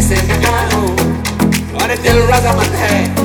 कैसे मिटा हूँ। अरे दिल रजामंद है।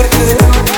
porque